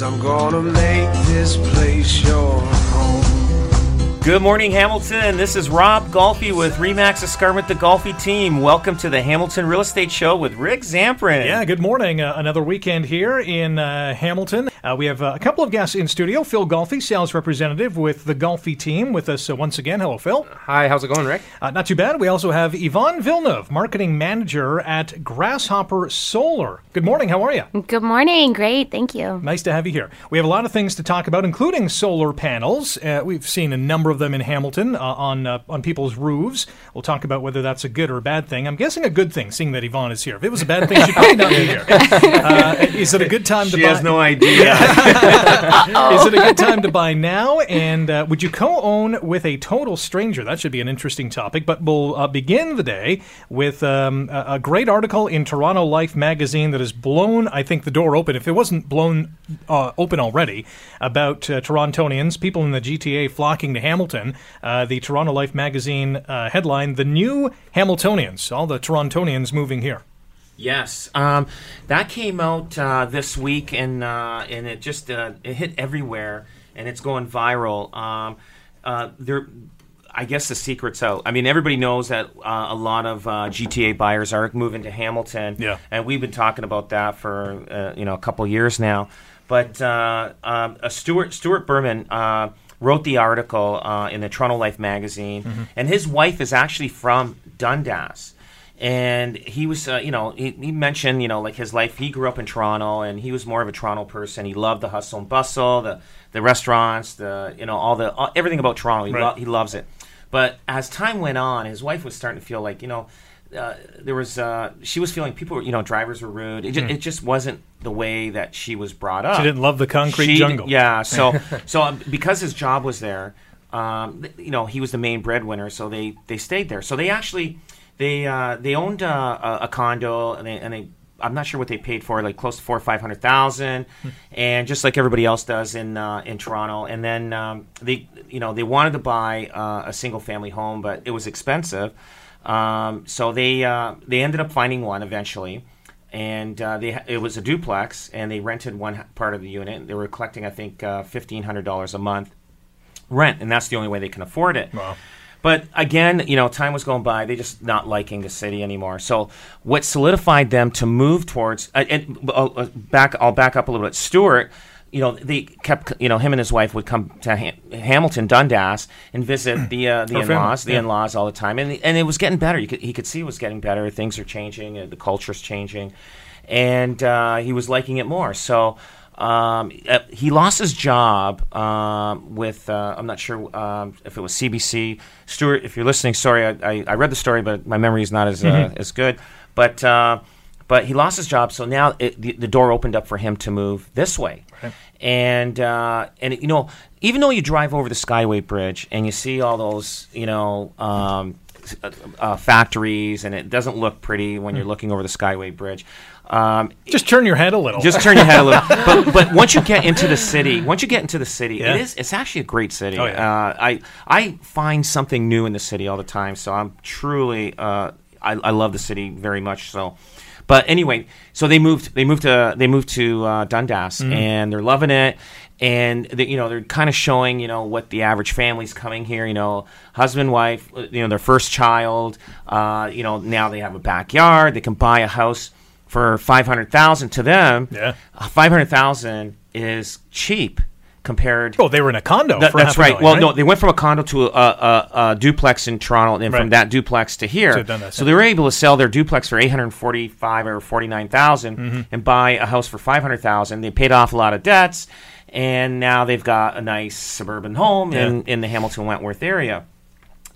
Cause I'm gonna make this place your home. Good morning, Hamilton. This is Rob Golfi with Remax Escarpment, the Golfi team. Welcome to the Hamilton Real Estate Show with Rick Zamperin. Yeah, good morning. Uh, another weekend here in uh, Hamilton. Uh, we have uh, a couple of guests in studio. Phil Golfi, sales representative with the Golfi team, with us uh, once again. Hello, Phil. Hi, how's it going, Rick? Uh, not too bad. We also have Yvonne Villeneuve, marketing manager at Grasshopper Solar. Good morning. How are you? Good morning. Great. Thank you. Nice to have you here. We have a lot of things to talk about, including solar panels. Uh, we've seen a number of them in Hamilton uh, on uh, on people's roofs. We'll talk about whether that's a good or a bad thing. I'm guessing a good thing, seeing that Yvonne is here. If it was a bad thing, she'd probably not be here. Uh, is it a good time to She buy? has no idea. Is it a good time to buy now? And uh, would you co-own with a total stranger? That should be an interesting topic. But we'll uh, begin the day with um, a, a great article in Toronto Life magazine that has blown, I think, the door open. If it wasn't blown uh, open already, about uh, Torontonians, people in the GTA flocking to Hamilton. Uh, the Toronto Life magazine uh, headline: "The new Hamiltonians." All the Torontonians moving here. Yes, um, that came out uh, this week, and uh, and it just uh, it hit everywhere, and it's going viral. Um, uh, there, I guess the secret's out. I mean, everybody knows that uh, a lot of uh, GTA buyers are moving to Hamilton, Yeah. and we've been talking about that for uh, you know a couple years now. But uh, um, a Stuart Stuart Berman. Uh, Wrote the article uh, in the Toronto Life magazine, and his wife is actually from Dundas and he was uh, you know he, he mentioned you know like his life. He grew up in toronto and he was more of a toronto person. He loved the hustle and bustle the the restaurants the you know all the all, everything about toronto. He, Right. lo- he loves it. But as time went on his wife was starting to feel like you know uh, there was uh, she was feeling people were you know drivers were rude. It, ju- it just wasn't the way that she was brought up. She didn't love the concrete she- jungle. Yeah, so so um, because his job was there, um, you know, he was the main breadwinner, so they they stayed there. So they actually they uh, they owned uh, a, a condo, and they and they. I'm not sure what they paid for, like close to four or five hundred thousand, and just like everybody else does in uh, in Toronto. And then um, they, you know, they wanted to buy uh, a single family home, but it was expensive. Um, so they uh, they ended up finding one eventually, and uh, they it was a duplex, and they rented one part of the unit. They were collecting, I think, uh, fifteen hundred dollars a month rent, and that's the only way they can afford it. Wow. But again, you know, time was going by. They just not liking the city anymore. So what solidified them to move towards uh, and uh, uh, back? I'll back up a little bit. Stuart, you know, they kept you know him and his wife would come to Ham- Hamilton, Dundas, and visit the uh, the Her in-laws, the yeah. in-laws all the time, and and it was getting better. You could he could see it was getting better. Things are changing. Uh, the culture's changing, and uh, he was liking it more. So. Um, uh, he lost his job um, with uh, I'm not sure um, if it was CBC. Stuart, if you're listening, sorry, I, I, I read the story, but my memory is not as uh, as good. But uh, but he lost his job, so now it, the, the door opened up for him to move this way. And uh, and you know, even though you drive over the Skyway Bridge and you see all those you know um, uh, uh, factories, and it doesn't look pretty when you're looking over the Skyway Bridge. Um, Just turn your head a little. just turn your head a little. But but once you get into the city, once you get into the city, Yeah. it is it's actually a great city. Oh, yeah. uh, I I find something new in the city all the time. So I'm truly uh, I, I love the city very much. So. But anyway, so they moved. They moved to they moved to uh, Dundas, Mm-hmm. and they're loving it. And they, you know they're kind of showing you know what the average family's coming here. You know, husband, wife, you know their first child. Uh, you know now they have a backyard. They can buy a house for five hundred thousand. To them, Yeah. five hundred thousand is cheap compared. Oh, they were in a condo. For that's right. million, Well, no, they went from a condo to a, a, a duplex in Toronto, and Right. from that duplex to here. So yeah. they were able to sell their duplex for eight hundred forty-five or forty-nine Mm-hmm. and buy a house for five hundred thousand. They paid off a lot of debts, and now they've got a nice suburban home in in the Hamilton Wentworth area.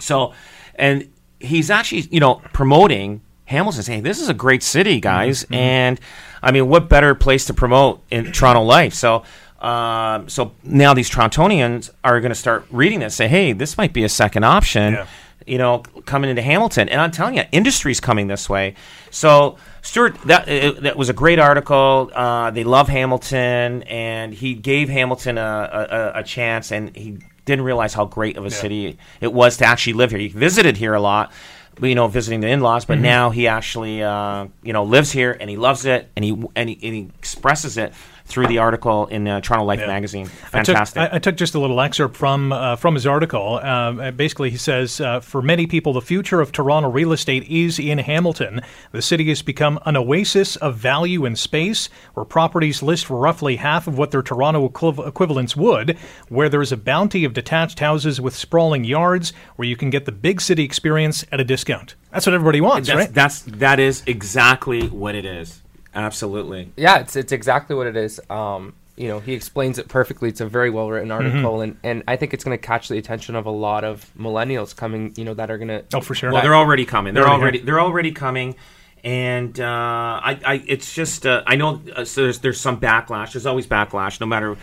So, and he's actually, you know, promoting Hamilton, saying this is a great city, guys, and I mean, what better place to promote in Toronto life? So. Um, so now these Torontonians are going to start reading this, say, "Hey, this might be a second option." Yeah. You know, coming into Hamilton, and I'm telling you, industry's coming this way. So, Stuart, that it, that was a great article. Uh, they love Hamilton, and he gave Hamilton a, a, a chance, and he didn't realize how great of a Yeah. city it was to actually live here. He visited here a lot, you know, visiting the in-laws, but now he actually, uh, you know, lives here and he loves it, and he and he, and he expresses it through the article in uh, Toronto Life Yeah. magazine. I took- Fantastic. I, I took just a little excerpt from uh, from his article. Um, uh, basically, he says, uh, "For many people, the future of Toronto real estate is in Hamilton. The city has become an oasis of value and space, where properties list for roughly half of what their Toronto equiv- equivalents would. Where there is a bounty of detached houses with sprawling yards, where you can get the big city experience at a discount. That's what everybody wants, that's, right? that's that is exactly what it is. Absolutely. Yeah, it's it's exactly what it is. Um, you know, he explains it perfectly. It's a very well written Mm-hmm. article, and, and I think it's going to catch the attention of a lot of millennials coming. You know, that are going to. oh, for sure. Well, they're already coming. They're They're already already they're already coming, and uh, I, I it's just uh, I know uh, so there's there's some backlash. There's always backlash, no matter.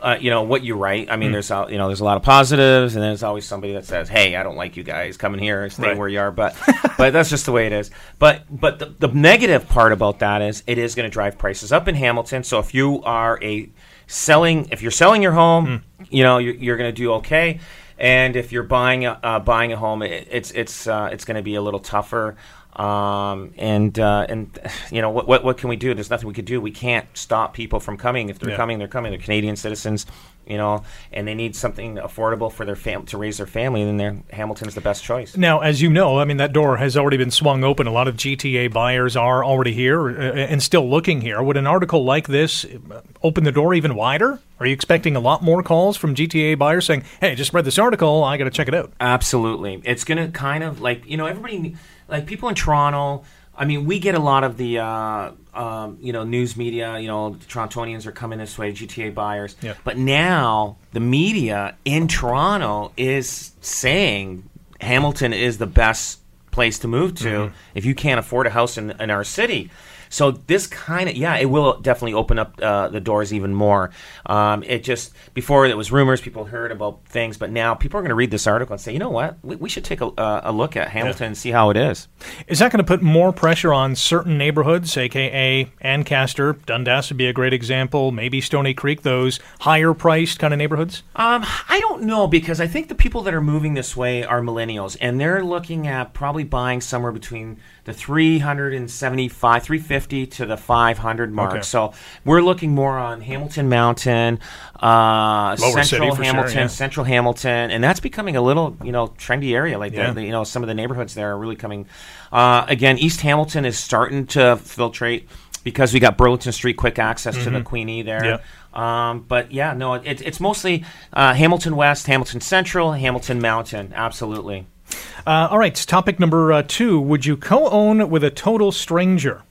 Uh, you know what you write. I mean, there's uh, you know there's a lot of positives, and there's always somebody that says, "Hey, I don't like you guys coming here, stay Right. where you are." But but that's just the way it is. But but the, the negative part about that is it is going to drive prices up in Hamilton. So if you are a selling, if you're selling your home, Hmm. you know you're, you're going to do okay. And if you're buying a, uh, buying a home, it, it's it's uh, it's going to be a little tougher. Um, and uh, and you know what, what what can we do? There's nothing we could do. We can't stop people from coming. If they're Yeah. coming, they're coming. They're Canadian citizens, you know, and they need something affordable for their fam- to raise their family. And then their Hamilton's the best choice. Now, as you know, I mean, that door has already been swung open. A lot of GTA buyers are already here uh, and still looking here. Would an article like this uh, open the door even wider? Are you expecting a lot more calls from GTA buyers saying, hey, just read this article, I got to check it out? Absolutely. It's going to kind of like, you know, everybody, like people in Toronto, I mean, we get a lot of the, uh, um, you know, news media, you know, Torontonians are coming this way, GTA buyers. Yeah. But now the media in Toronto is saying Hamilton is the best place to move to if you can't afford a house in, in our city. So this kind of yeah, it will definitely open up uh, the doors even more. Um, it just before it was rumors, people heard about things, but now people are going to read this article and say, you know what, we, we should take a, uh, a look at Hamilton and see how it is. Is that going to put more pressure on certain neighborhoods, aka Ancaster, Dundas would be a great example, maybe Stoney Creek, those higher priced kind of neighborhoods? Um, I don't know because I think the people that are moving this way are millennials, and they're looking at probably buying somewhere between the 375, 350 to the 500 mark. Okay. So we're looking more on Hamilton Mountain, uh, Central for sure, Hamilton, yeah. Central Hamilton, and that's becoming a little, you know, trendy area. Like Yeah. the, you know, some of the neighborhoods there are really coming. Uh, again, East Hamilton is starting to filtrate because we got Burlington Street quick access to the Queenie there. Um, but yeah, no, it, it's mostly uh, Hamilton West, Hamilton Central, Hamilton Mountain. Absolutely. Uh, all right, topic number uh, two. Would you co own with a total stranger?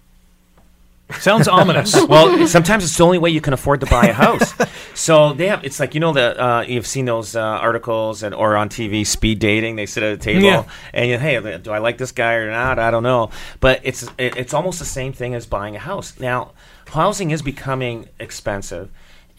Sounds ominous. Well, sometimes it's the only way you can afford to buy a house. so they have. It's like you know that uh, you've seen those uh, articles and or on TV, speed dating. They sit at a table Yeah. and you, hey, do I like this guy or not? I don't know. But it's it, it's almost the same thing as buying a house. Now, housing is becoming expensive,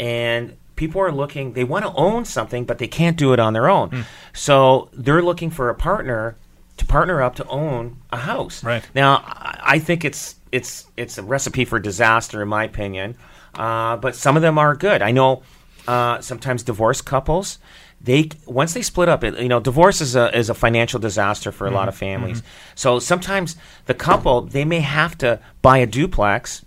and people are looking. They want to own something, but they can't do it on their own. Hmm. So they're looking for a partner to partner up to own a house. Right. Now, I think it's it's it's a recipe for disaster, in my opinion. Uh, but some of them are good. I know uh, sometimes divorced couples. They once they split up, it, you know, divorce is a is a financial disaster for a lot of Mm-hmm. families. So sometimes the couple they may have to buy a duplex,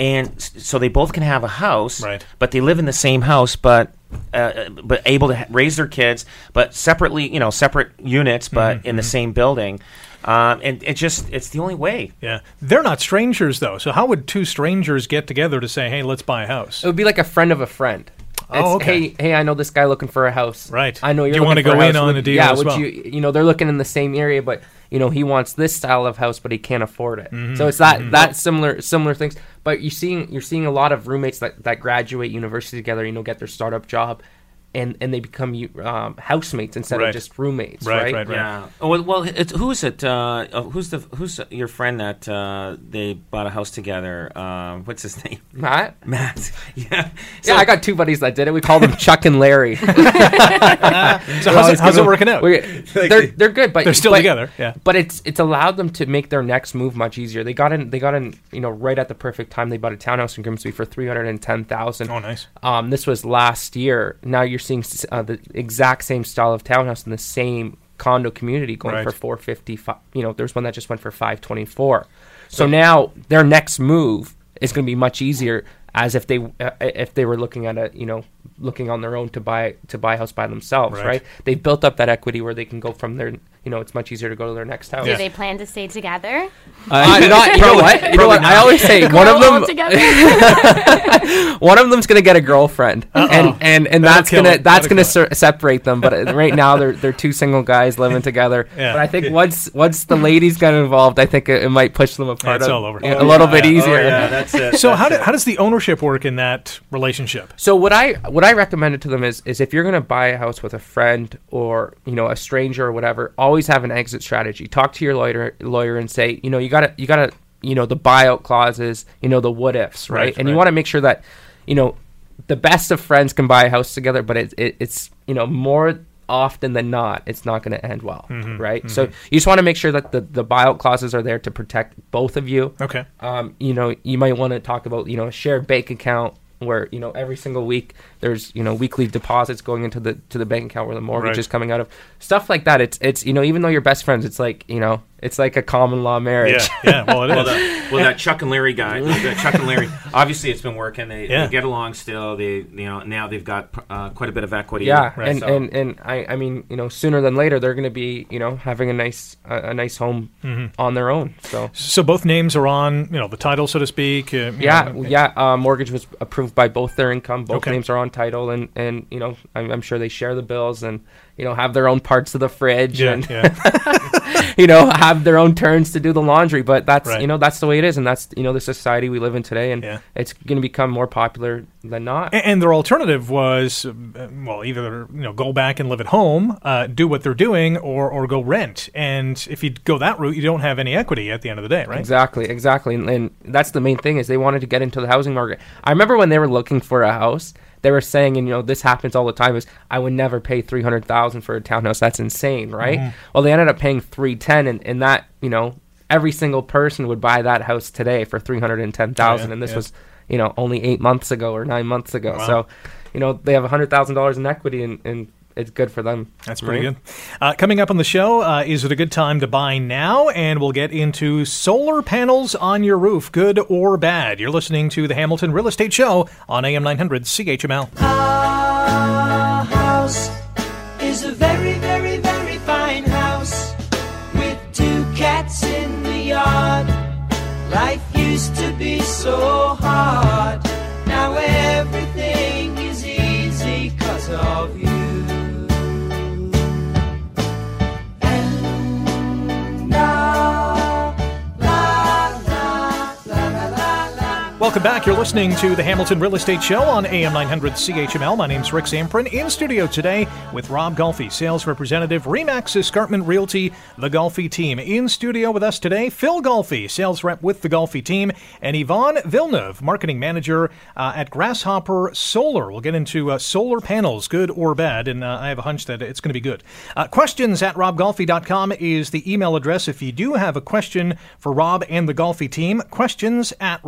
and so they both can have a house, Right. but they live in the same house, but uh, but able to ha- raise their kids, but separately, you know, separate units, but Mm-hmm. in the same building. Um, and it just it's the only way. yeah. They're not strangers, though. So, how would two strangers get together to say, hey, let's buy a house? It would be like a friend of a friend. Oh, okay. Hey, hey, I know this guy looking for a house. Right. I know you're. Do you looking wanna go in on Would- the deal Yeah. would well? you? You know, they're looking in the same area, but you know he wants this style of house, but he can't afford it. Mm-hmm. So it's that that similar similar things. But you're seeing you're seeing a lot of roommates that that graduate university together. You know, get their startup job. And and they become um, housemates instead Right. of just roommates, Right, right? right, right. Yeah. Oh, well, well it's, who is it? Uh, uh, who's the who's your friend that uh, they bought a house together? Um, what's his name? Matt. Matt. yeah. yeah, I got two buddies that did it. We call them Chuck and Larry. So how's it, how's it working out? We- they're they're good, but They're still but- together, yeah. But it's it's allowed them to make their next move much easier. They got in they got in you know right at the perfect time. They bought a townhouse in Grimsby for three hundred and ten thousand. Oh, nice. Um, this was last year. Now you're seeing uh, the exact same style of townhouse in the same condo community going Right. for 455 You know, there's one that just went for five twenty four. So now their next move is going to be much easier as if they uh, if they were looking at a you know looking on their own to buy to buy a house by themselves, Right. right? They've built up that equity where they can go from their you know it's much easier to go to their next house. Do they plan to stay together? Uh, not, you know what? You know what? I always say one of them one of them's gonna get a girlfriend, and and and That'll that's gonna it. that's That'll gonna kill se- separate them. But uh, right now they're they're two single guys living together. Yeah. But I think once once the ladies get involved, I think it, it might push them apart. it's a, all over. A Oh, little bit easier. Oh, yeah, that's it. So That's how, do, how does the ownership work in that relationship? So what I what I recommended to them is is if you're going to buy a house with a friend or you know a stranger or whatever, always have an exit strategy. Talk to your lawyer lawyer and say, you know, you got to you got to you know the buyout clauses, you know the what ifs, right? Right, and right. you want to make sure that you know the best of friends can buy a house together, but it, it, it's you know more often than not it's not going to end well Mm-hmm, right so you just want to make sure that the, the buyout clauses are there to protect both of you Okay. um, you know, you might want to talk about, you know, a shared bank account where, you know, every single week there's, you know, weekly deposits going into the to the bank account where the mortgage Right. is coming out of. Stuff like that. It's it's you know, even though you're best friends, it's like, you know, it's like a common law marriage. Yeah, yeah. Well, it well, the, well, that Chuck and Larry guy, the Chuck and Larry. Obviously, it's been working. They, Yeah. they get along still. They, you know, now they've got uh, quite a bit of equity. Yeah, Right. and, So- and and I I mean you know sooner than later they're going to be you know having a nice a, a nice home Mm-hmm. on their own. So So both names are on, you know, the title, so to speak. uh, yeah, know, yeah. Uh, mortgage was approved by both their income. Both Okay. names are on title, and and you know I'm, I'm sure they share the bills and you know have their own parts of the fridge Yeah, and yeah. you know have their own turns to do the laundry. But that's Right. you know that's the way it is, and that's you know the society we live in today, and Yeah. it's going to become more popular than not. A- And their alternative was, uh, well, either you know go back and live at home, uh, do what they're doing, or or go rent. And if you go that route, you don't have any equity at the end of the day, right? Exactly, exactly, and, and that's the main thing is they wanted to get into the housing market. I remember when they were looking for a house, they were saying, and you know, this happens all the time. Is I would never pay three hundred thousand for a townhouse. That's insane, right? Mm-hmm. Well, they ended up paying three ten, and, and that you know, every single person would buy that house today for three hundred and ten thousand, Oh, yeah, and this yeah. was you know only eight months ago or nine months ago. Wow. So, you know, they have hundred thousand dollars in equity, and, and it's good for them. That's pretty right? good. Uh, coming up on the show, uh, is it a good time to buy now? And we'll get into solar panels on your roof, good or bad. You're listening to the Hamilton Real Estate Show on AM 900 CHML. Our house is a very, very, very fine house with two cats in the yard. Life used to be so hard. Welcome back. You're listening to the Hamilton Real Estate Show on AM 900 CHML. My name's Rick Zamperin in studio today with Rob Golfi, sales representative, Remax Escarpment Realty, the Golfi team. In studio with us today, Phil Golfi, sales rep with the Golfi team, and Yvonne Villeneuve, marketing manager uh, at Grasshopper Solar. We'll get into uh, solar panels, good or bad, and uh, I have a hunch that it's going to be good. Uh, questions at robgolfi.com is the email address if you do have a question for Rob and the Golfi team. Questions at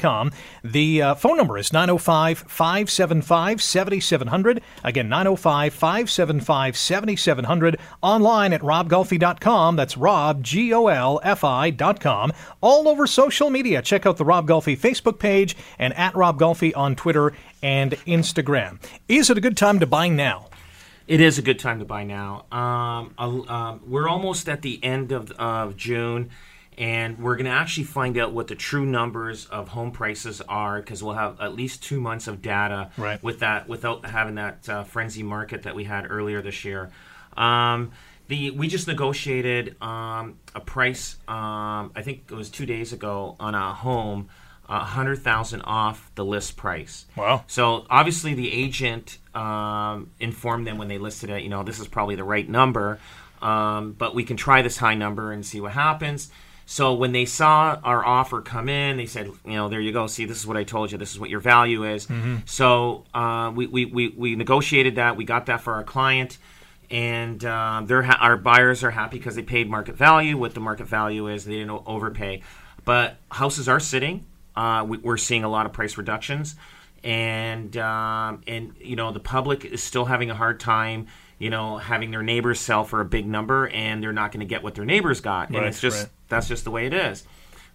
robgolfi.com. The uh, phone number is 905 575 7700. Again, 905 575 7700. Online at robgolfi.com. That's Rob, G O L F I.com. All over social media. Check out the Rob Golfi Facebook page and at Rob Golfi on Twitter and Instagram. Is it a good time to buy now? It is a good time to buy now. Um, um, we're almost at the end of, of June, and we're going to actually find out what the true numbers of home prices are because we'll have at least two months of data Right. with that without having that uh, frenzy market that we had earlier this year. Um, the we just negotiated um, a price. Um, I think it was two days ago on a home. a hundred thousand off the list price. Wow. So obviously the agent um, informed them when they listed it. You know, this is probably the right number, um, but we can try this high number and see what happens. So when they saw our offer come in, they said, you know, there you go. See, this is what I told you. This is what your value is. So uh, we, we, we, we negotiated that. We got that for our client. And uh, they're ha- our buyers are happy because they paid market value. What the market value is, they didn't overpay. But houses are sitting. Uh, we, we're seeing a lot of price reductions, and um, and you know the public is still having a hard time. You know, having their neighbors sell for a big number, and they're not going to get what their neighbors got, and it's just right. That's just the way it is.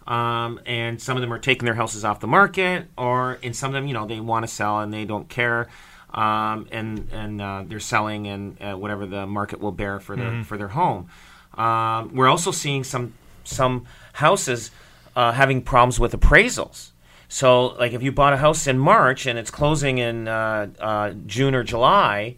Um, and some of them are taking their houses off the market, or in some of them, you know, they want to sell and they don't care, um, and and uh, they're selling and uh, whatever the market will bear for their for their home. Um, we're also seeing some some houses uh, having problems with appraisals. So, like if you bought a house in March and it's closing in uh, uh, June or July,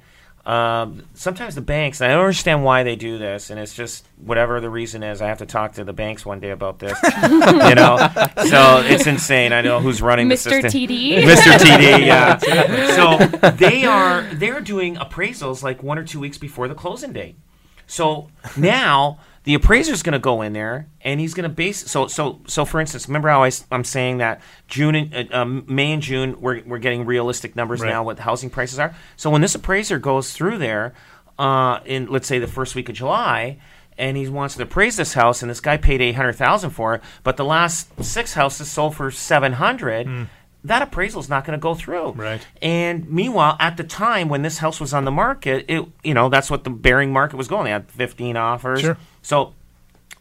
um, sometimes the banks, and I don't understand why they do this, and it's just whatever the reason is. I have to talk to the banks one day about this, you know. So it's insane. I know who's running the Mr. system. TD. Mr. TD, yeah. so they are they're doing appraisals like one or two weeks before the closing date. So now the appraiser's going to go in there and he's going to base. So so so for instance, remember how I, am saying that June and uh, um, May and June we're we're getting realistic numbers Right. now what housing prices are. So when this appraiser goes through there uh, in let's say the first week of July. And he wants to appraise this house, and this guy paid eight hundred thousand for it. But the last six houses sold for seven hundred. That appraisal is not going to go through. Right. And meanwhile, at the time when this house was on the market, it you know that's what the bearing market was going. They had 15 offers. Sure. So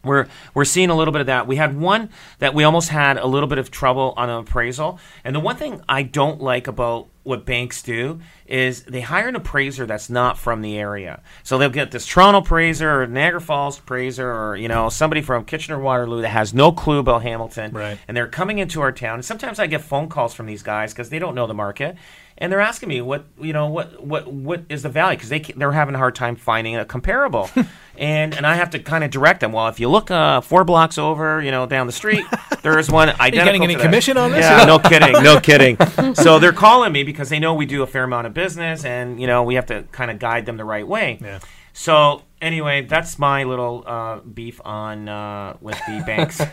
we're we're seeing a little bit of that. We had one that we almost had a little bit of trouble on an appraisal. And the one thing I don't like about what banks do is they hire an appraiser that's not from the area. So they'll get this Toronto appraiser or Niagara Falls appraiser or you know somebody from Kitchener Waterloo that has no clue about Hamilton Right. and they're coming into our town. And sometimes I get phone calls from these guys because they don't know the market, and they're asking me what you know what what what is the value because they they're having a hard time finding a comparable, and and I have to kind of direct them. Well, if you look uh, four blocks over, you know, down the street, there is one identical. getting any to that. commission on this? Yeah, no kidding, no kidding. So they're calling me because they know we do a fair amount of business, and you know we have to kind of guide them the right way. Yeah. So anyway, that's my little uh, beef on uh, with the banks.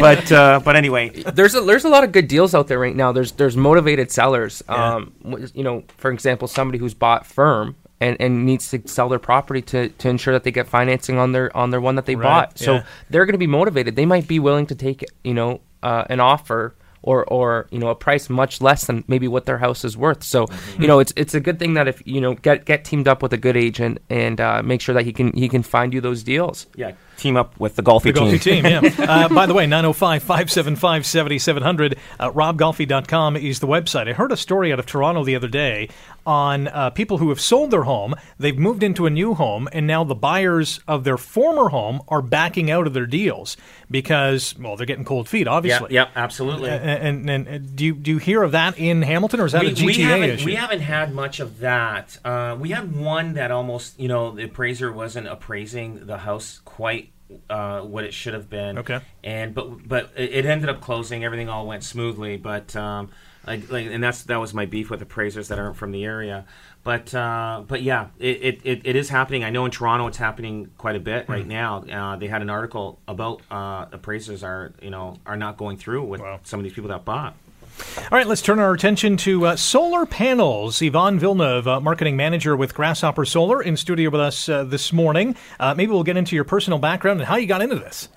but uh, but anyway, there's a there's a lot of good deals out there right now. There's there's motivated sellers. Um, w- you know, for example, somebody who's bought firm and, and needs to sell their property to, to ensure that they get financing on their on their one that they Right, bought. So yeah. they're going to be motivated. They might be willing to take you know uh, an offer. Or, or you know a price much less than maybe what their house is worth. So Mm-hmm. you know it's it's a good thing that if you know get get teamed up with a good agent and uh, make sure that he can he can find you those deals. yeah, team up with the Golfi The Golfi team. team, yeah. Uh, by the way, 905 575 7700. Uh, RobGolfi.com is the website. I heard a story out of Toronto the other day on uh, people who have sold their home. They've moved into a new home, and now the buyers of their former home are backing out of their deals because, well, they're getting cold feet, obviously. yeah, absolutely. And, and, and uh, do, you, do you hear of that in Hamilton, or is that a GTA we haven't, issue? we haven't had much of that. Uh, we had one that almost, you know, the appraiser wasn't appraising the house quite uh, what it should have been. Okay. And but but it, it ended up closing. Everything all went smoothly. But um, like, like and that's that was my beef with appraisers that aren't from the area. But uh, but yeah, it, it, it, is happening. I know in Toronto it's happening quite a bit Hmm. right now. Uh, they had an article about uh, appraisers are you know are not going through with Wow. some of these people that bought. All right, let's turn our attention to uh, solar panels. Yvonne Villeneuve, uh, marketing manager with Grasshopper Solar, in studio with us uh, this morning. Uh, maybe we'll get into your personal background and how you got into this.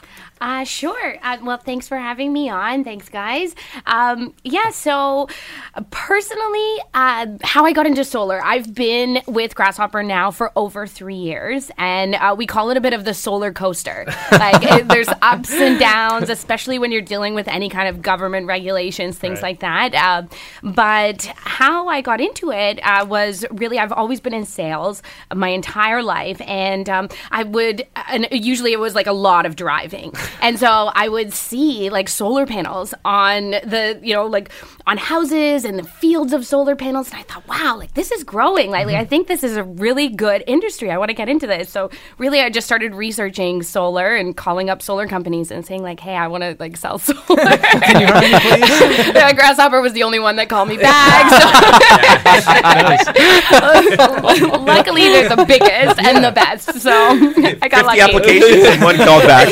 Uh, sure. Uh, well, thanks for having me on. Thanks, guys. Um, yeah, so personally, uh, how I got into solar, I've been with Grasshopper now for over three years, and uh, we call it a bit of the solar coaster. Like, it, there's ups and downs, especially when you're dealing with any kind of government regulations, things Right. like that. Uh, but how I got into it uh, was really, I've always been in sales my entire life, and um, I would, and usually it was like a lot of driving. And so I would see like solar panels on the you know like on houses and the fields of solar panels, and I thought, wow, like this is growing. Like, I mm-hmm. think this is a really good industry. I want to get into this. So really, I just started researching solar and calling up solar companies and saying like, hey, I want to like sell solar. Can you me, please? Yeah, Grasshopper was the only one that called me back. So luckily, they're the biggest and the best. So I got 50 lucky. applications and one called back.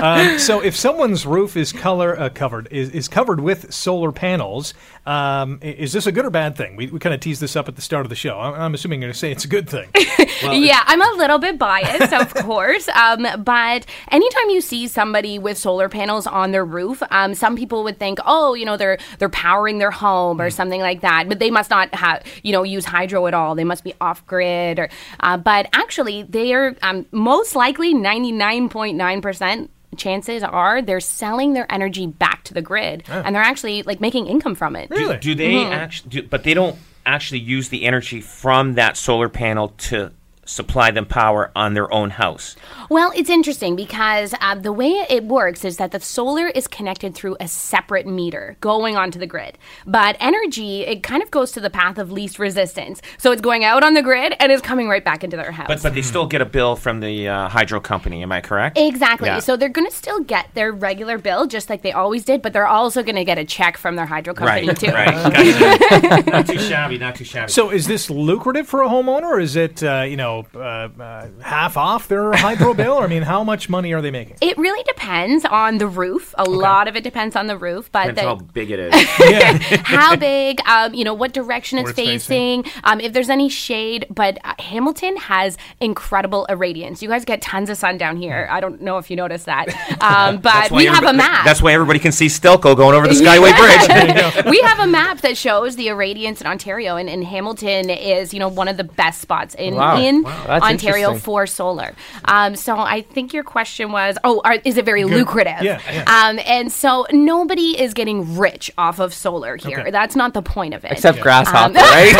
Um, so if someone's roof is color uh, covered is, is covered with solar panels, um, is this a good or bad thing? We, we kind of teased this up at the start of the show. I'm, I'm assuming you're going to say it's a good thing. yeah, I'm a little bit biased, of course. Um, but anytime you see somebody with solar panels on their roof, um, some people would think, oh, you know, they're they're powering their home or something like that. But they must not have, you know, use hydro at all. They must be off grid. Or, uh, but actually, they are um, most likely 99.9 percent. Chances are they're selling their energy back to the grid, and they're actually like making income from it. Really? Do they mm-hmm. actually? Do, but they don't actually use the energy from that solar panel to supply them power on their own house. Well, it's interesting because uh, the way it works is that the solar is connected through a separate meter going onto the grid. But energy, it kind of goes to the path of least resistance. So it's going out on the grid and it's coming right back into their house. But but they still get a bill from the uh, hydro company. Am I correct? Exactly. Yeah. So they're going to still get their regular bill just like they always did, but they're also going to get a check from their hydro company Right. too. Right. Gotcha. not too shabby. Not too shabby. So is this lucrative for a homeowner, or is it uh, you know uh, uh, half off their hydro bill? Or I mean, how much money are they making? It really depends on the roof. A lot of it depends on the roof, but Depends the, how big it is. how big, um, you know, what direction it's, it's facing, um, if there's any shade. But uh, Hamilton has incredible irradiance. You guys get tons of sun down here. I don't know if you noticed that, um, but we have a map. That's why everybody can see Stelco going over the Skyway Bridge. we have a map that shows the irradiance in Ontario, and, and Hamilton is, you know, one of the best spots in Wow. in Wow. That's Ontario for solar. Um, so I think your question was, oh, are, is it very lucrative? Yeah, yeah. Um, and so nobody is getting rich off of solar here. Okay. That's not the point of it. Except grasshopper, Um, right?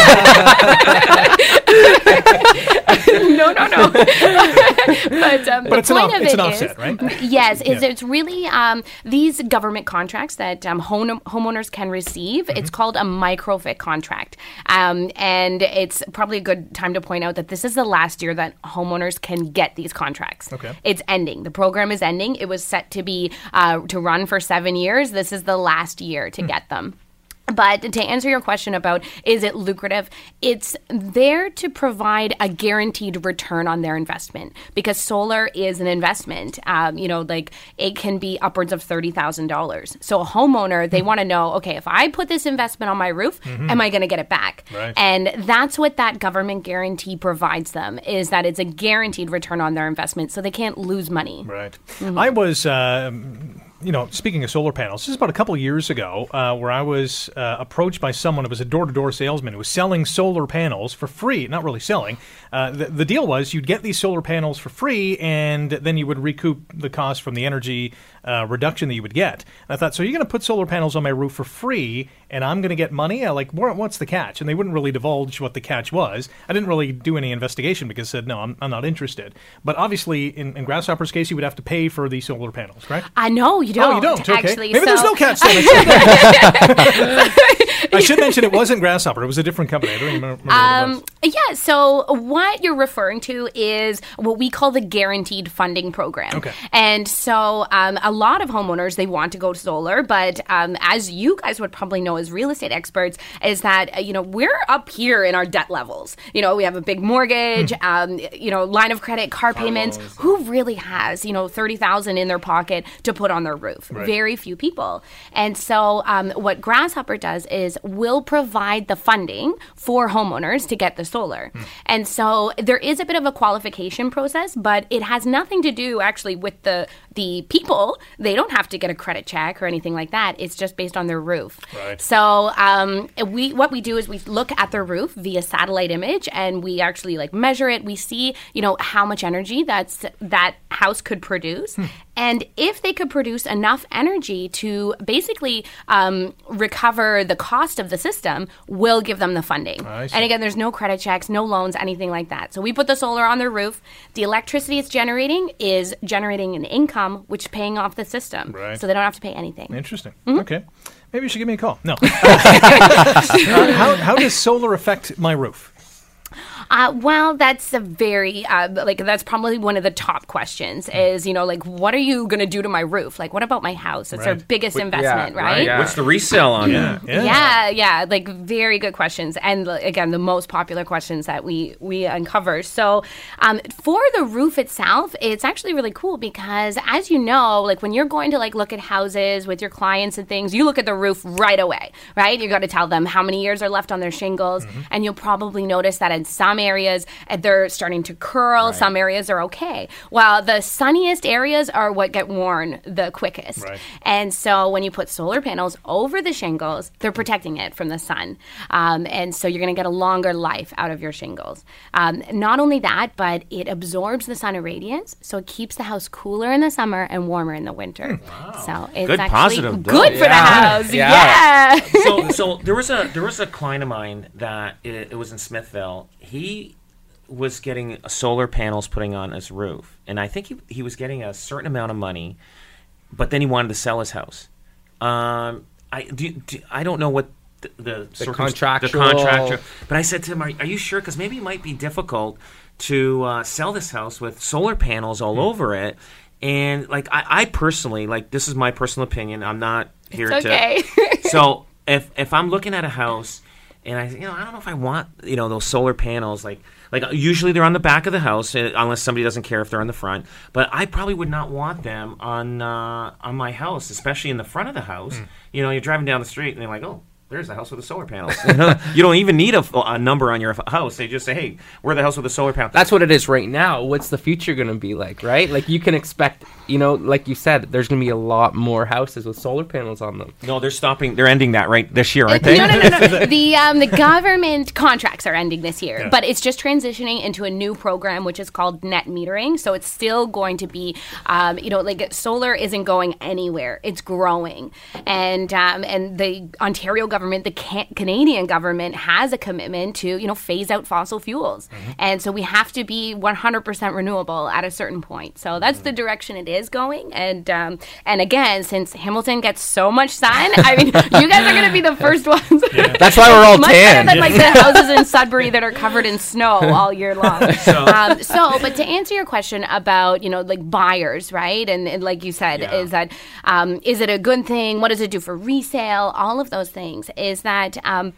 no, no, no. but um, But the it's point off- of it's it an is- right? Yes, is Yeah. it's really um, these government contracts that um, home- homeowners can receive. Mm-hmm. It's called a microfit contract, um, and it's probably a good time to point out that this is the last year that homeowners can get these contracts. Okay. it's ending. The program is ending. It was set to be uh, to run for seven years. This is the last year to get them. But to answer your question about is it lucrative, it's there to provide a guaranteed return on their investment because solar is an investment. Um, you know, like it can be upwards of thirty thousand dollars. So a homeowner, they want to know, okay, if I put this investment on my roof, am I going to get it back? Mm-hmm. Right. And that's what that government guarantee provides them is that it's a guaranteed return on their investment, so they can't lose money. Right. I was, um, you know, speaking of solar panels, this is about a couple years ago uh, where I was uh, approached by someone who was a door to door salesman who was selling solar panels for free. Not really selling. Uh, the, the deal was you'd get these solar panels for free and then you would recoup the cost from the energy uh, reduction that you would get. And I thought, so you're going to put solar panels on my roof for free and I'm going to get money? I like, what's the catch? And they wouldn't really divulge what the catch was. I didn't really do any investigation because I said, no, I'm, I'm not interested. But obviously, in, in Grasshopper's case, you would have to pay for the solar panels, right? I know you don't. oh, you don't. Okay. Actually, Maybe there's no catch. I should- mention it wasn't Grasshopper. It was a different company. I don't even remember what it was. Um, yeah, so what you're referring to is what we call the guaranteed funding program. Okay. And so um, a lot of homeowners, they want to go solar, but um, as you guys would probably know as real estate experts, is that, uh, you know, we're up here in our debt levels. You know, we have a big mortgage, Hmm. um, you know, line of credit, car payments. Who really has, you know, 30000 in their pocket to put on their roof? Right. Very few people. And so um, what Grasshopper does is will provide the funding for homeowners to get the solar. And so there is a bit of a qualification process, but it has nothing to do actually with the the people. They don't have to get a credit check or anything like that. It's just based on their roof. Right. So um, we what we do is we look at their roof via satellite image and we actually like measure it. We see you know how much energy that's that house could produce, and if they could produce enough energy to basically um, recover the cost of the system, we'll give them the funding. And again, there's no credit checks, no loans, anything like that. So we put the solar on their roof. The electricity it's generating is generating an income, which is paying off the system. Right. So they don't have to pay anything. Interesting. Mm-hmm. Okay. Maybe you should give me a call. No. Uh, how, how does solar affect my roof? Uh, well, that's a very uh, like that's probably one of the top questions. Is you know like what are you going to do to my roof? Like what about my house? It's our Right. biggest investment, right, right? yeah. What's the resale on that? Yeah, yeah, like very good questions, and again, the most popular questions that we we uncover. So, um, for the roof itself, it's actually really cool because, as you know, like when you're going to like look at houses with your clients and things, you look at the roof right away, right? You got to tell them how many years are left on their shingles, and you'll probably notice that in some areas uh, they're starting to curl, some areas are okay. While the sunniest areas are what get worn the quickest, Right. and so when you put solar panels over the shingles, they're protecting it from the sun. Um, and so you're going to get a longer life out of your shingles. Um, not only that, but it absorbs the sun irradiance, so it keeps the house cooler in the summer and warmer in the winter. So it's Good actually positive, though. good for the house. Yeah. Yeah. so, so there was a there was a client of mine that it, it was in Smithville. He was getting solar panels putting on his roof, and I think he he was getting a certain amount of money, but then he wanted to sell his house. Um, I do, do I don't know what. The, the, circumst- contractual- the contractual, but I said to him, "Are, are you sure? Because maybe it might be difficult to uh, sell this house with solar panels all over it." And like I, I personally, like this is my personal opinion. I'm not here It's to okay. so if if I'm looking at a house and I you know I don't know if I want you know those solar panels like like usually they're on the back of the house uh, unless somebody doesn't care if they're on the front. But I probably would not want them on uh, on my house especially in the front of the house. You know you're driving down the street and they're like oh there's the house with the solar panels. You, know, you don't even need a, a number on your house. They just say, "Hey, we're the house with the solar panels." That's what it is right now. What's the future going to be like, right? Like you can expect, you know, like you said, there's going to be a lot more houses with solar panels on them. no, they're stopping. They're ending that right this year, aren't they? No, no, no, no. the um, the government contracts are ending this year, but it's just transitioning into a new program which is called net metering. So it's still going to be, um, you know, like solar isn't going anywhere; it's growing, and um, and the Ontario government, the can- Canadian government, has a commitment to you know phase out fossil fuels, and so we have to be 100% renewable at a certain point. So that's the direction it is going, and um, and again, since Hamilton gets so much sun, I mean, you guys are going to be the first ones. That's why we're all Much tan. better than like the houses in Sudbury that are covered in snow all year long. um, so, but to answer your question about you know like buyers, right? And, and like you said, Yeah. is that um, is it a good thing? What does it do for resale? All of those things. Is that um,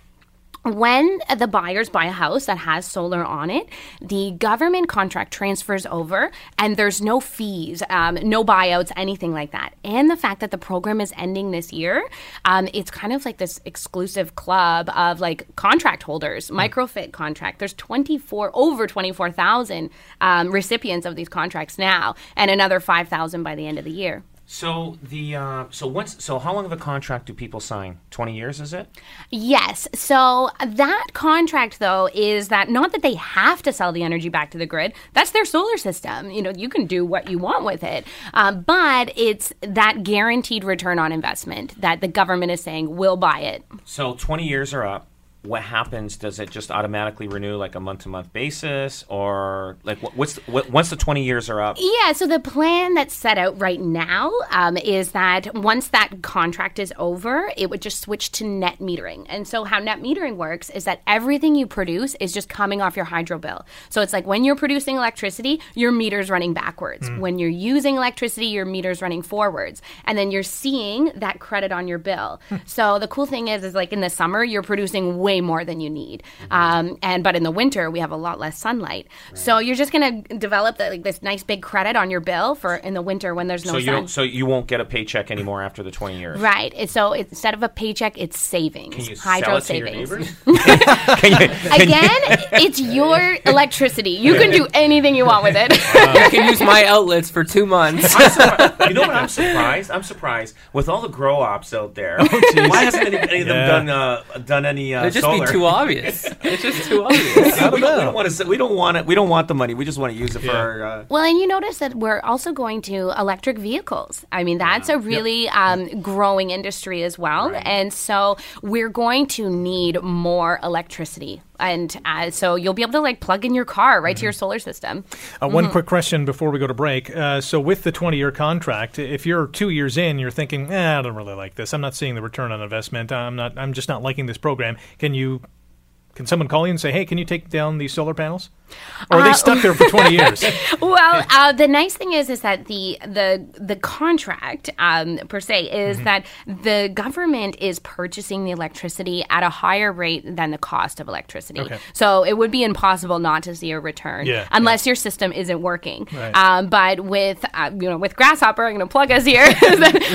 when the buyers buy a house that has solar on it, the government contract transfers over, and there's no fees, um, no buyouts, anything like that. And the fact that the program is ending this year, um, it's kind of like this exclusive club of like contract holders, microfit contract. There's 24 over 24,000 um, recipients of these contracts now, and another 5,000 by the end of the year. So the uh, so once so how long of a contract do people sign? Twenty years is it? Yes. So that contract, though, is that not that they have to sell the energy back to the grid. That's their solar system. You know, you can do what you want with it. Um, but it's that guaranteed return on investment that the government is saying will buy it. So 20 years are up. What happens? Does it just automatically renew like a month to month basis, or like what's the, what, once the 20 years are up? Yeah, so the plan that's set out right now um, is that once that contract is over, it would just switch to net metering. And so, how net metering works is that everything you produce is just coming off your hydro bill. So, it's like when you're producing electricity, your meter's running backwards. When you're using electricity, your meter's running forwards. And then you're seeing that credit on your bill. so, the cool thing is, is like in the summer, you're producing way more than you need. Um, and but in the winter, we have a lot less sunlight. So, you're just going to develop the, like this nice big credit on your bill for in the winter when there's no so you sun. don't, so you won't get a paycheck anymore after the 20 years. Right. It's- So it's, instead of a paycheck, it's savings. Can you hydro sell it to your savings. can you, can Again, it's your electricity. You can do anything you want with it. I can use my outlets for two months. I'm. You know what? I'm surprised. I'm surprised with all the grow ops out there. why hasn't any, any of them done uh, done any uh, They're just just be too obvious. It's just too obvious. I don't we, don't, we don't want to. We don't want it. We don't want the money. We just want to use it Yeah. for. Our, uh, Well, and you notice that we're also going to electric vehicles. I mean, that's a really um, growing industry as well. And so we're going to need more electricity. And uh, so you'll be able to like plug in your car right to your solar system. Uh, one quick question before we go to break. Uh, so, with the 20 year contract, if you're two years in, you're thinking, eh, I don't really like this. I'm not seeing the return on investment. I'm not. I'm just not liking this program. Can you? Can someone call you and say, "Hey, can you take down these solar panels?" Or are they Uh, stuck there for 20 years? well, uh, the nice thing is, is that the the the contract um, per se is Mm-hmm. that the government is purchasing the electricity at a higher rate than the cost of electricity. Okay. So it would be impossible not to see a return Yeah, unless your system isn't working. Right. Um, but with uh, you know with Grasshopper, I'm going to plug us here.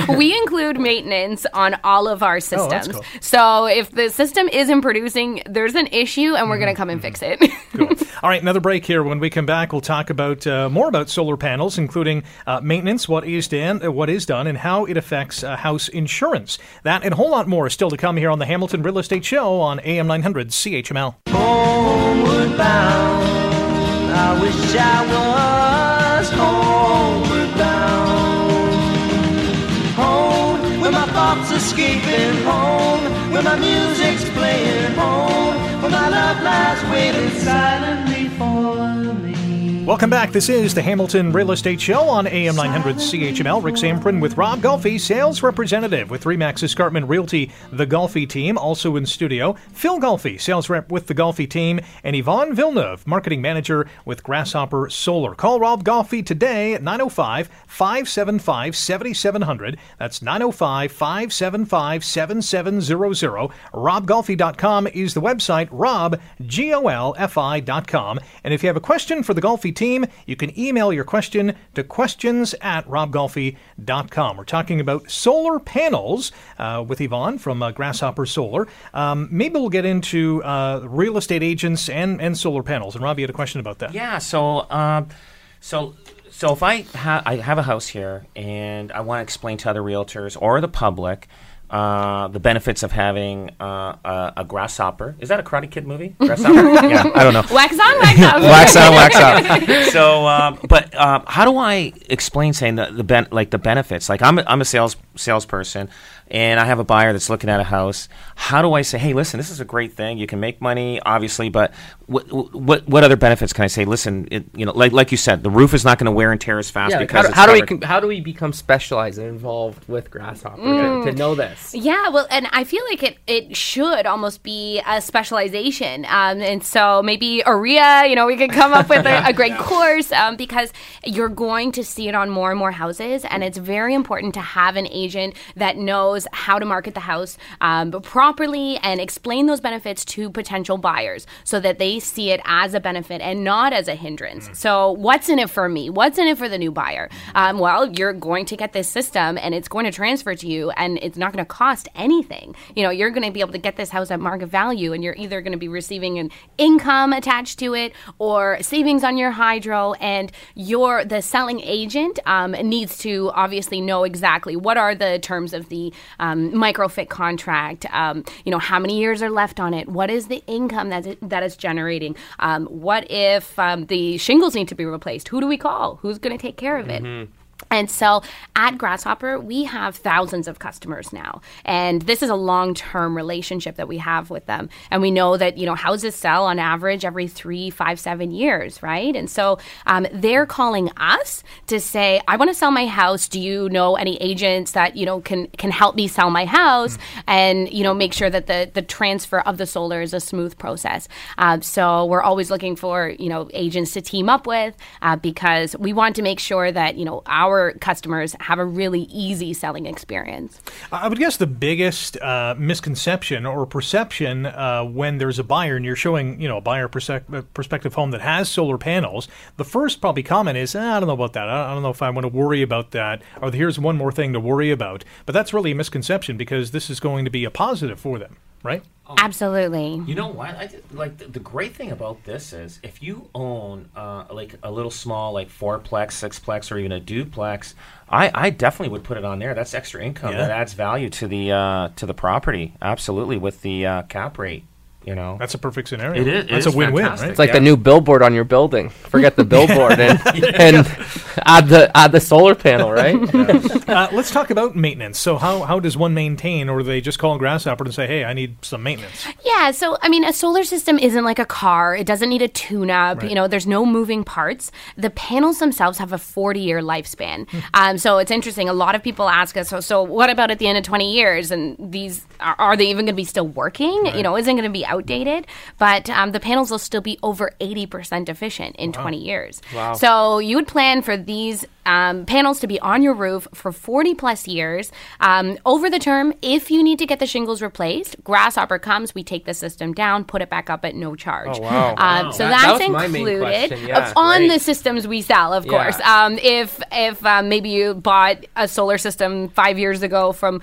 we include maintenance on all of our Oh, systems. cool. So if the system isn't producing, there's an issue, and we're going to come and fix it. Cool. All right, another break here. When we come back, we'll talk about uh, more about solar panels, including uh, maintenance, what is done, uh, what is done, and how it affects uh, house insurance. That and a whole lot more is still to come here on the Hamilton Real Estate Show on AM 900 CHML. homeward bound. I wish I was homeward bound. Home, where my thoughts escaping. Home, where my music's silently for me. Welcome back. This is the Hamilton Real Estate Show on AM 900 CHML. Rick Zamperin with Rob Golfi, sales representative with Remax Escarpment Realty, the Golfi team, also in studio. Phil Golfi, sales rep with the Golfi team, and Yvonne Villeneuve, marketing manager with Grasshopper Solar. Call Rob Golfi today at 905 575 7700. That's 905 575 7700. RobGolfi.com is the website, rob, G O L F I.com. And if you have a question for the Golfi team, you can email your question to questions at robgolfi.com. We're talking about solar panels uh, with Yvonne from uh, Grasshopper Solar. Um, maybe we'll get into uh, real estate agents and, and solar panels. And Rob, you had a question about that. Yeah. So, um, so, so if I ha- I have a house here and I want to explain to other realtors or the public. Uh, the benefits of having uh, a, a grasshopper. Is that a Karate Kid movie? Grasshopper? yeah, I don't know. wax on, wax off. wax on, wax off. So, um, but um, how do I explain saying the, the ben- like the benefits? Like I'm a, I'm a sales salesperson, and I have a buyer that's looking at a house. How do I say, hey, listen, this is a great thing. You can make money, obviously, but what what what other benefits can I say? Listen, it, you know, like like you said, the roof is not going to wear and tear as fast Yeah, because how, do, it's how do we how do we become specialized and involved with Grasshopper Mm. to, to know this? Yeah, well, and I feel like it, it should almost be a specialization. Um, and so maybe OREA, you know, we could come up with a, a great course um, because you're going to see it on more and more houses. And it's very important to have an agent that knows how to market the house um, properly and explain those benefits to potential buyers so that they see it as a benefit and not as a hindrance. So, what's in it for me? What's in it for the new buyer? Um, well, you're going to get this system and it's going to transfer to you and it's not going to cost anything. You know, you're going to be able to get this house at market value and you're either going to be receiving an income attached to it or savings on your hydro and your the selling agent um, needs to obviously know exactly what are the terms of the um, microfit contract um, you know how many years are left on it? What is the income that it, that it's generating? Um, what if um, the shingles need to be replaced? Who do we call? Who's going to take care of it and so at Grasshopper, we have thousands of customers now. And this is a long term relationship that we have with them. And we know that, you know, houses sell on average every three, five, seven years, right? And so um, they're calling us to say, I want to sell my house. Do you know any agents that, you know, can, can help me sell my house and, you know, make sure that the, the transfer of the solar is a smooth process? Um, so we're always looking for, you know, agents to team up with uh, because we want to make sure that, you know, our customers have a really easy selling experience. I would guess the biggest uh, misconception or perception uh, when there's a buyer and you're showing, you know, a buyer persec- uh, prospective home that has solar panels, the first probably comment is, "Ah, I don't know about that. I don't know if I want to worry about that. Or here's one more thing to worry about. But that's really a misconception because this is going to be a positive for them, right? Absolutely. You know what? I did, like the, the great thing about this is if you own uh, like a little small like fourplex, sixplex, or even a duplex, I, I definitely would put it on there. That's extra income Yeah. that adds value to the uh, to the property. Absolutely with the uh, cap rate. You know, That's a perfect scenario. It is- it That's is a win-win, fantastic. right? It's like Yeah. the new billboard on your building. Forget the billboard and, and add the add the solar panel, right? Uh, let's talk about maintenance. So, how, how does one maintain, or do they just call Grasshopper and say, "Hey, I need some maintenance"? Yeah, so I mean, a solar system isn't like a car. It doesn't need a tune up. You know, there's no moving parts. The panels themselves have a 40 year lifespan. um, so it's interesting. A lot of people ask us, so, so what about at the end of 20 years? And these, are, are they even going to be still working? You know, isn't going to be outdated? But um, the panels will still be over 80% efficient in 20 years. Wow. So you would plan for these um, panels to be on your roof for 40 plus years. Um, over the term, if you need to get the shingles replaced, Grasshopper comes, we take the system down, put it back up at no charge. Oh, wow. Um, So That- that's that was my main included yeah. on Great. the systems we sell, of Yeah. course. Um, if if um, maybe you bought a solar system five years ago from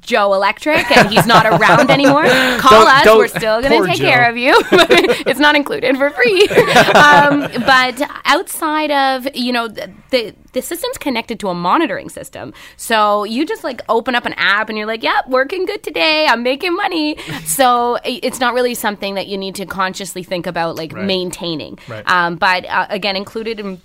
Joe Electric and he's not around anymore, call Don't- us. don't- We're still going to take Joe. care of you. it's not included for free. um, but outside of you know the, the the system's connected to a monitoring system, so you just like open up an app and you're like, "Yep, working good today. I'm making money." So it's not really something that you need to consciously think about like Right. maintaining. Right. Um, but uh, again, included in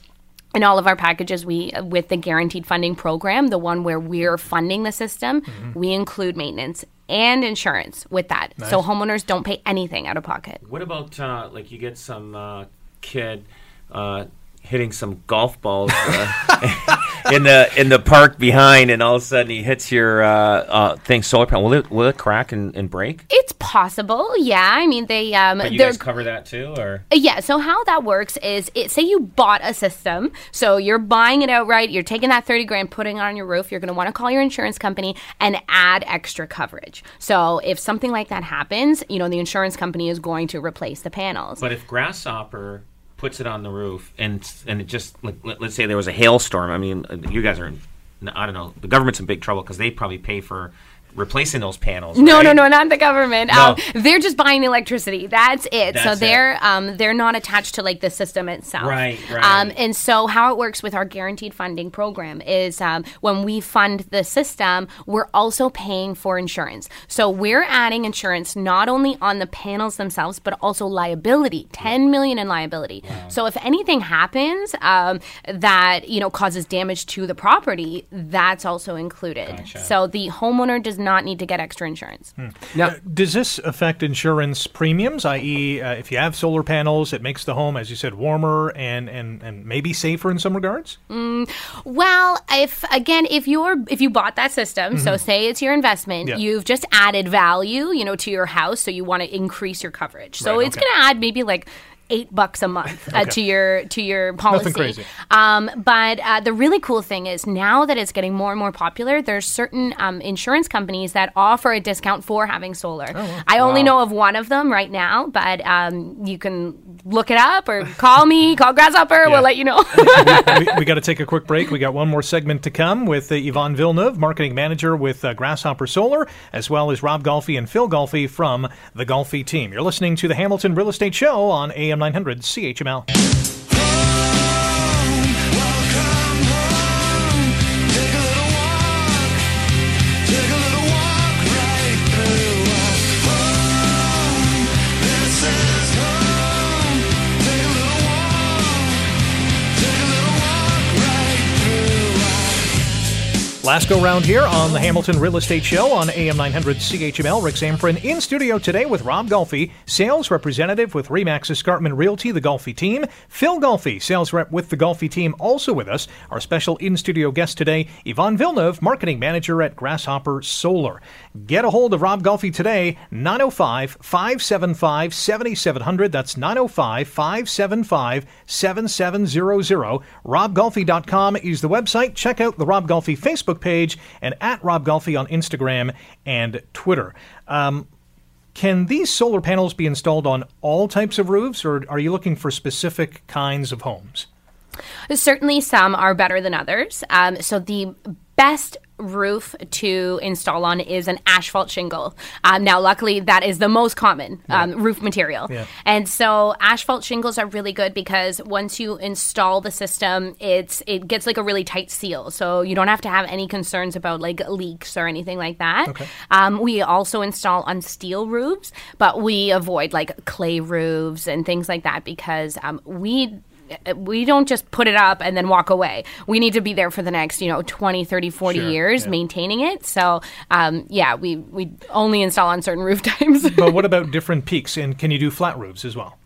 in all of our packages, we with the guaranteed funding program, the one where we're funding the system, Mm-hmm. we include maintenance and insurance with that. So homeowners don't pay anything out of pocket. What about uh, like you get some uh, kid uh, hitting some golf balls uh, in the in the park behind, and all of a sudden he hits your uh, uh, thing solar panel? Will it will it crack and, and break? It's possible, yeah. I mean, they um, But you guys cover that too, or Yeah, so how that works is it, say you bought a system, so you're buying it outright, you're taking that 30 grand, putting it on your roof, you're going to want to call your insurance company and add extra coverage. So if something like that happens, you know, the insurance company is going to replace the panels. But if Grasshopper puts it on the roof and and it just like, let, let's say there was a hailstorm. I mean, you guys are in, I don't know. The government's in big trouble because they probably pay for replacing those panels. No, right? no, no, not the government. No. Um, they're just buying electricity. That's it. so That's it. they're um, they're not attached to like the system itself. Right, right. Um, and so how it works with our guaranteed funding program is um, when we fund the system, we're also paying for insurance. So we're adding insurance not only on the panels themselves, but also liability. Ten million in liability. So if anything happens um, that you know causes damage to the property, that's also included. Gotcha. So the homeowner does not need to get extra insurance. Hmm. now, uh, Does this affect insurance premiums? I.e., uh, if you have solar panels, it makes the home, as you said, warmer and and, and maybe safer in some regards. Mm, well, if again, if you're if you bought that system, so mm-hmm. say it's your investment, Yeah. you've just added value, you know, to your house, so you want to increase your coverage. So Right, it's okay. going to add maybe like eight bucks a month uh, to your to your policy. crazy. Um, but uh, the really cool thing is now that it's getting more and more popular, there's certain um, insurance companies that offer a discount for having solar. I only know of one of them right now, but um, you can look it up or call me, call Grasshopper. Yeah. We'll let you know. we, we got to take a quick break. We got one more segment to come with uh, Yvonne Villeneuve, marketing manager with uh, Grasshopper Solar, as well as Rob Golfi and Phil Golfi from the Golfi team. You're listening to the Hamilton Real Estate Show on AM 900 CHML. Last go round here on the Hamilton Real Estate Show on AM 900 CHML. Rick Zamperin in studio today with Rob Golfi, sales representative with Remax Escarpment Realty, the Golfi team. Phil Golfi, sales rep with the Golfi team, also with us. Our special in studio guest today, Yvonne Villeneuve, marketing manager at Grasshopper Solar. Get a hold of Rob Golfi today, 905 575 7700. That's 905 575 7700. RobGolfi.com is the website. Check out the Rob Golfi Facebook page and at Rob Golfi on Instagram and Twitter. Um, can these solar panels be installed on all types of roofs, or are you looking for specific kinds of homes? Certainly, some are better than others. Um, so the best roof to install on is an asphalt shingle. Um, now, luckily, that is the most common um, roof material. Yeah. And so asphalt shingles are really good because once you install the system, it's it gets like a really tight seal, so you don't have to have any concerns about like leaks or anything like that. Um, we also install on steel roofs, but we avoid like clay roofs and things like that because um, we we don't just put it up and then walk away. We need to be there for the next, you know, 20, 30, 40 Sure, years yeah. maintaining it. So, um, yeah, we, we only install on certain roof types. but what about different peaks? And can you do flat roofs as well?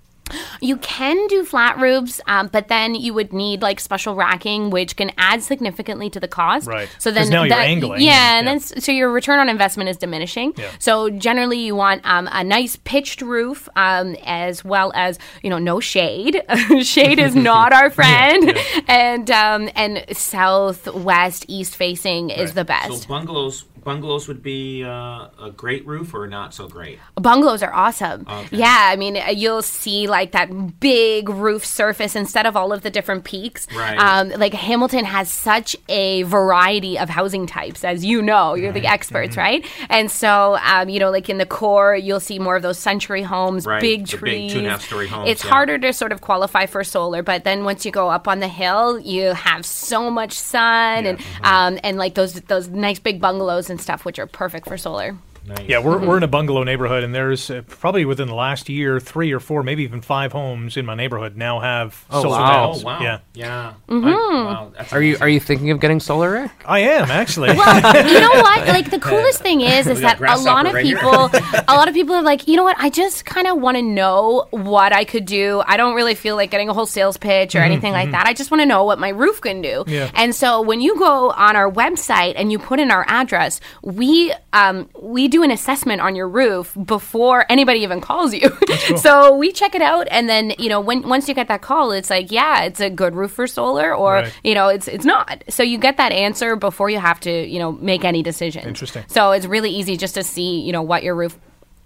You can do flat roofs, um, but then you would need like special racking, which can add significantly to the cost. Right. So 'Cause then now you're that- angling Yeah, and- and yeah. then so your return on investment is diminishing. Yeah. So generally, you want um, a nice pitched roof, um, as well as you know no shade. shade is not our friend, and um, and southwest east facing is the best. So bungalows bungalows would be uh, a great roof or not so great. Bungalows are awesome. Okay. Yeah, I mean, uh, you'll see like that big roof surface instead of all of the different peaks. Right. Um, like Hamilton has such a variety of housing types, as you know, you're the experts, Mm-hmm. right? And so, um, you know, like in the core, you'll see more of those century homes, Right, big the big trees. two and a half story homes, It's yeah. harder to sort of qualify for solar, but then once you go up on the hill, you have so much sun and Mm-hmm. um, and like those those nice big bungalows and stuff, which are perfect for solar. Nice. Yeah, we're, we're in a bungalow neighborhood, and there's uh, probably within the last year, three or four, maybe even five homes in my neighborhood now have Oh, solar wow. Oh panels. wow. Yeah, Yeah. Mm-hmm. I- wow, that's Are you are you thinking of getting solar, Rick? I am actually. Well, you know what? Like the coolest thing is, is that a lot grasshopper of right people, a lot of people are like, you know what? I just kind of want to know what I could do. I don't really feel like getting a whole sales pitch or anything like that. I just want to know what my roof can do. Yeah. And so when you go on our website and you put in our address, we um, we do an assessment on your roof before anybody even calls you. so we check it out, and then you know when once you get that call, it's like, yeah, it's a good roof for solar, or Right. you know, it's it's not. So you get that answer before you have to, you know, make any decision. Interesting. So it's really easy just to see, you know, what your roof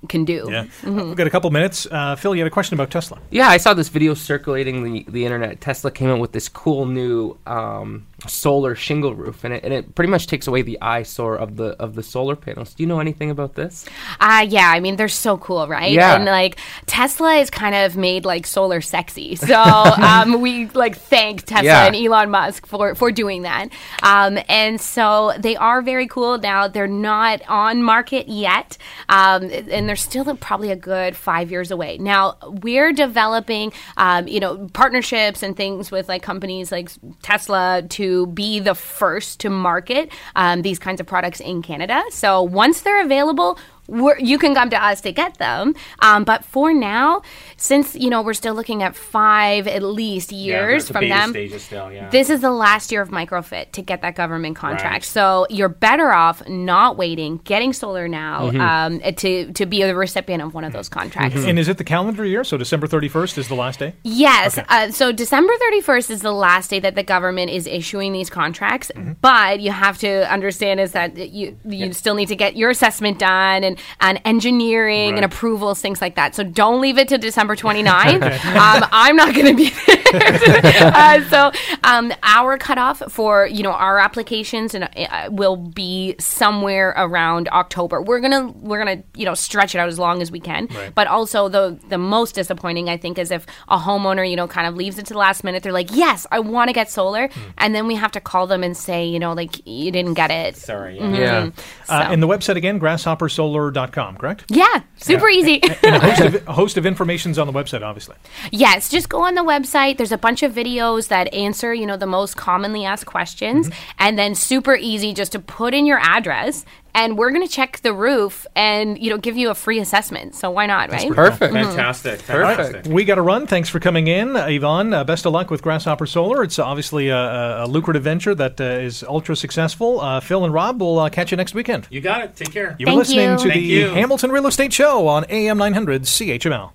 can do. yeah, we've got a couple minutes. Uh, Phil, you had a question about Tesla. Yeah, I saw this video circulating the, the internet. Tesla came out with this cool new um, solar shingle roof, and it, and it pretty much takes away the eyesore of the of the solar panels. Do you know anything about this? Uh, yeah, I mean, they're so cool, right? Yeah. And like Tesla is kind of made like solar sexy. So um, we like thank Tesla Yeah. and Elon Musk for, for doing that. Um, and so they are very cool. Now they're not on market yet. Um, and they're still probably a good five years away. Now we're developing, um, you know, partnerships and things with like companies like Tesla to be the first to market um, these kinds of products in Canada. So once they're available, we're, you can come to us to get them. Um, but for now, since you know we're still looking at five at least years that's the from them, still, yeah. this is the last year of microfit to get that government contract. Right. So you're better off not waiting, getting solar now Mm-hmm. um, to to be a recipient of one of those contracts. And is it the calendar year? So December 31st is the last day? Yes. Okay. Uh, so December 31st is the last day that the government is issuing these contracts. Mm-hmm. But you have to understand is that you you still need to get your assessment done and, and engineering and approvals, things like that. So don't leave it to December 29th. um, I'm not going to be there. uh, so um, our cutoff for you know our applications and uh, will be somewhere around October. We're gonna we're gonna you know stretch it out as long as we can. Right. But also the the most disappointing I think is if a homeowner you know kind of leaves it to the last minute. They're like, yes, I want to get solar, Hmm. and then we have to call them and say you know like you didn't get it. Sorry. Yeah. Mm-hmm. Yeah. Uh, So- and the website again, grasshoppersolar.com, correct? Yeah, super easy. And a host of, a host of information's on the website, obviously. Yes, just go on the website. There's a bunch of videos that answer, you know, the most commonly asked questions, and then super easy just to put in your address, and we're going to check the roof and you know give you a free assessment. So why not, right? Perfect. Fantastic. Perfect. Fantastic. We got to run. Thanks for coming in, uh, Yvonne. Uh, best of luck with Grasshopper Solar. It's obviously a, a, a lucrative venture that uh, is ultra successful. Uh, Phil and Rob will uh, catch you next weekend. You got it. Take care. You're Thank listening you. to Thank the you. Hamilton Real Estate Show on AM 900 CHML.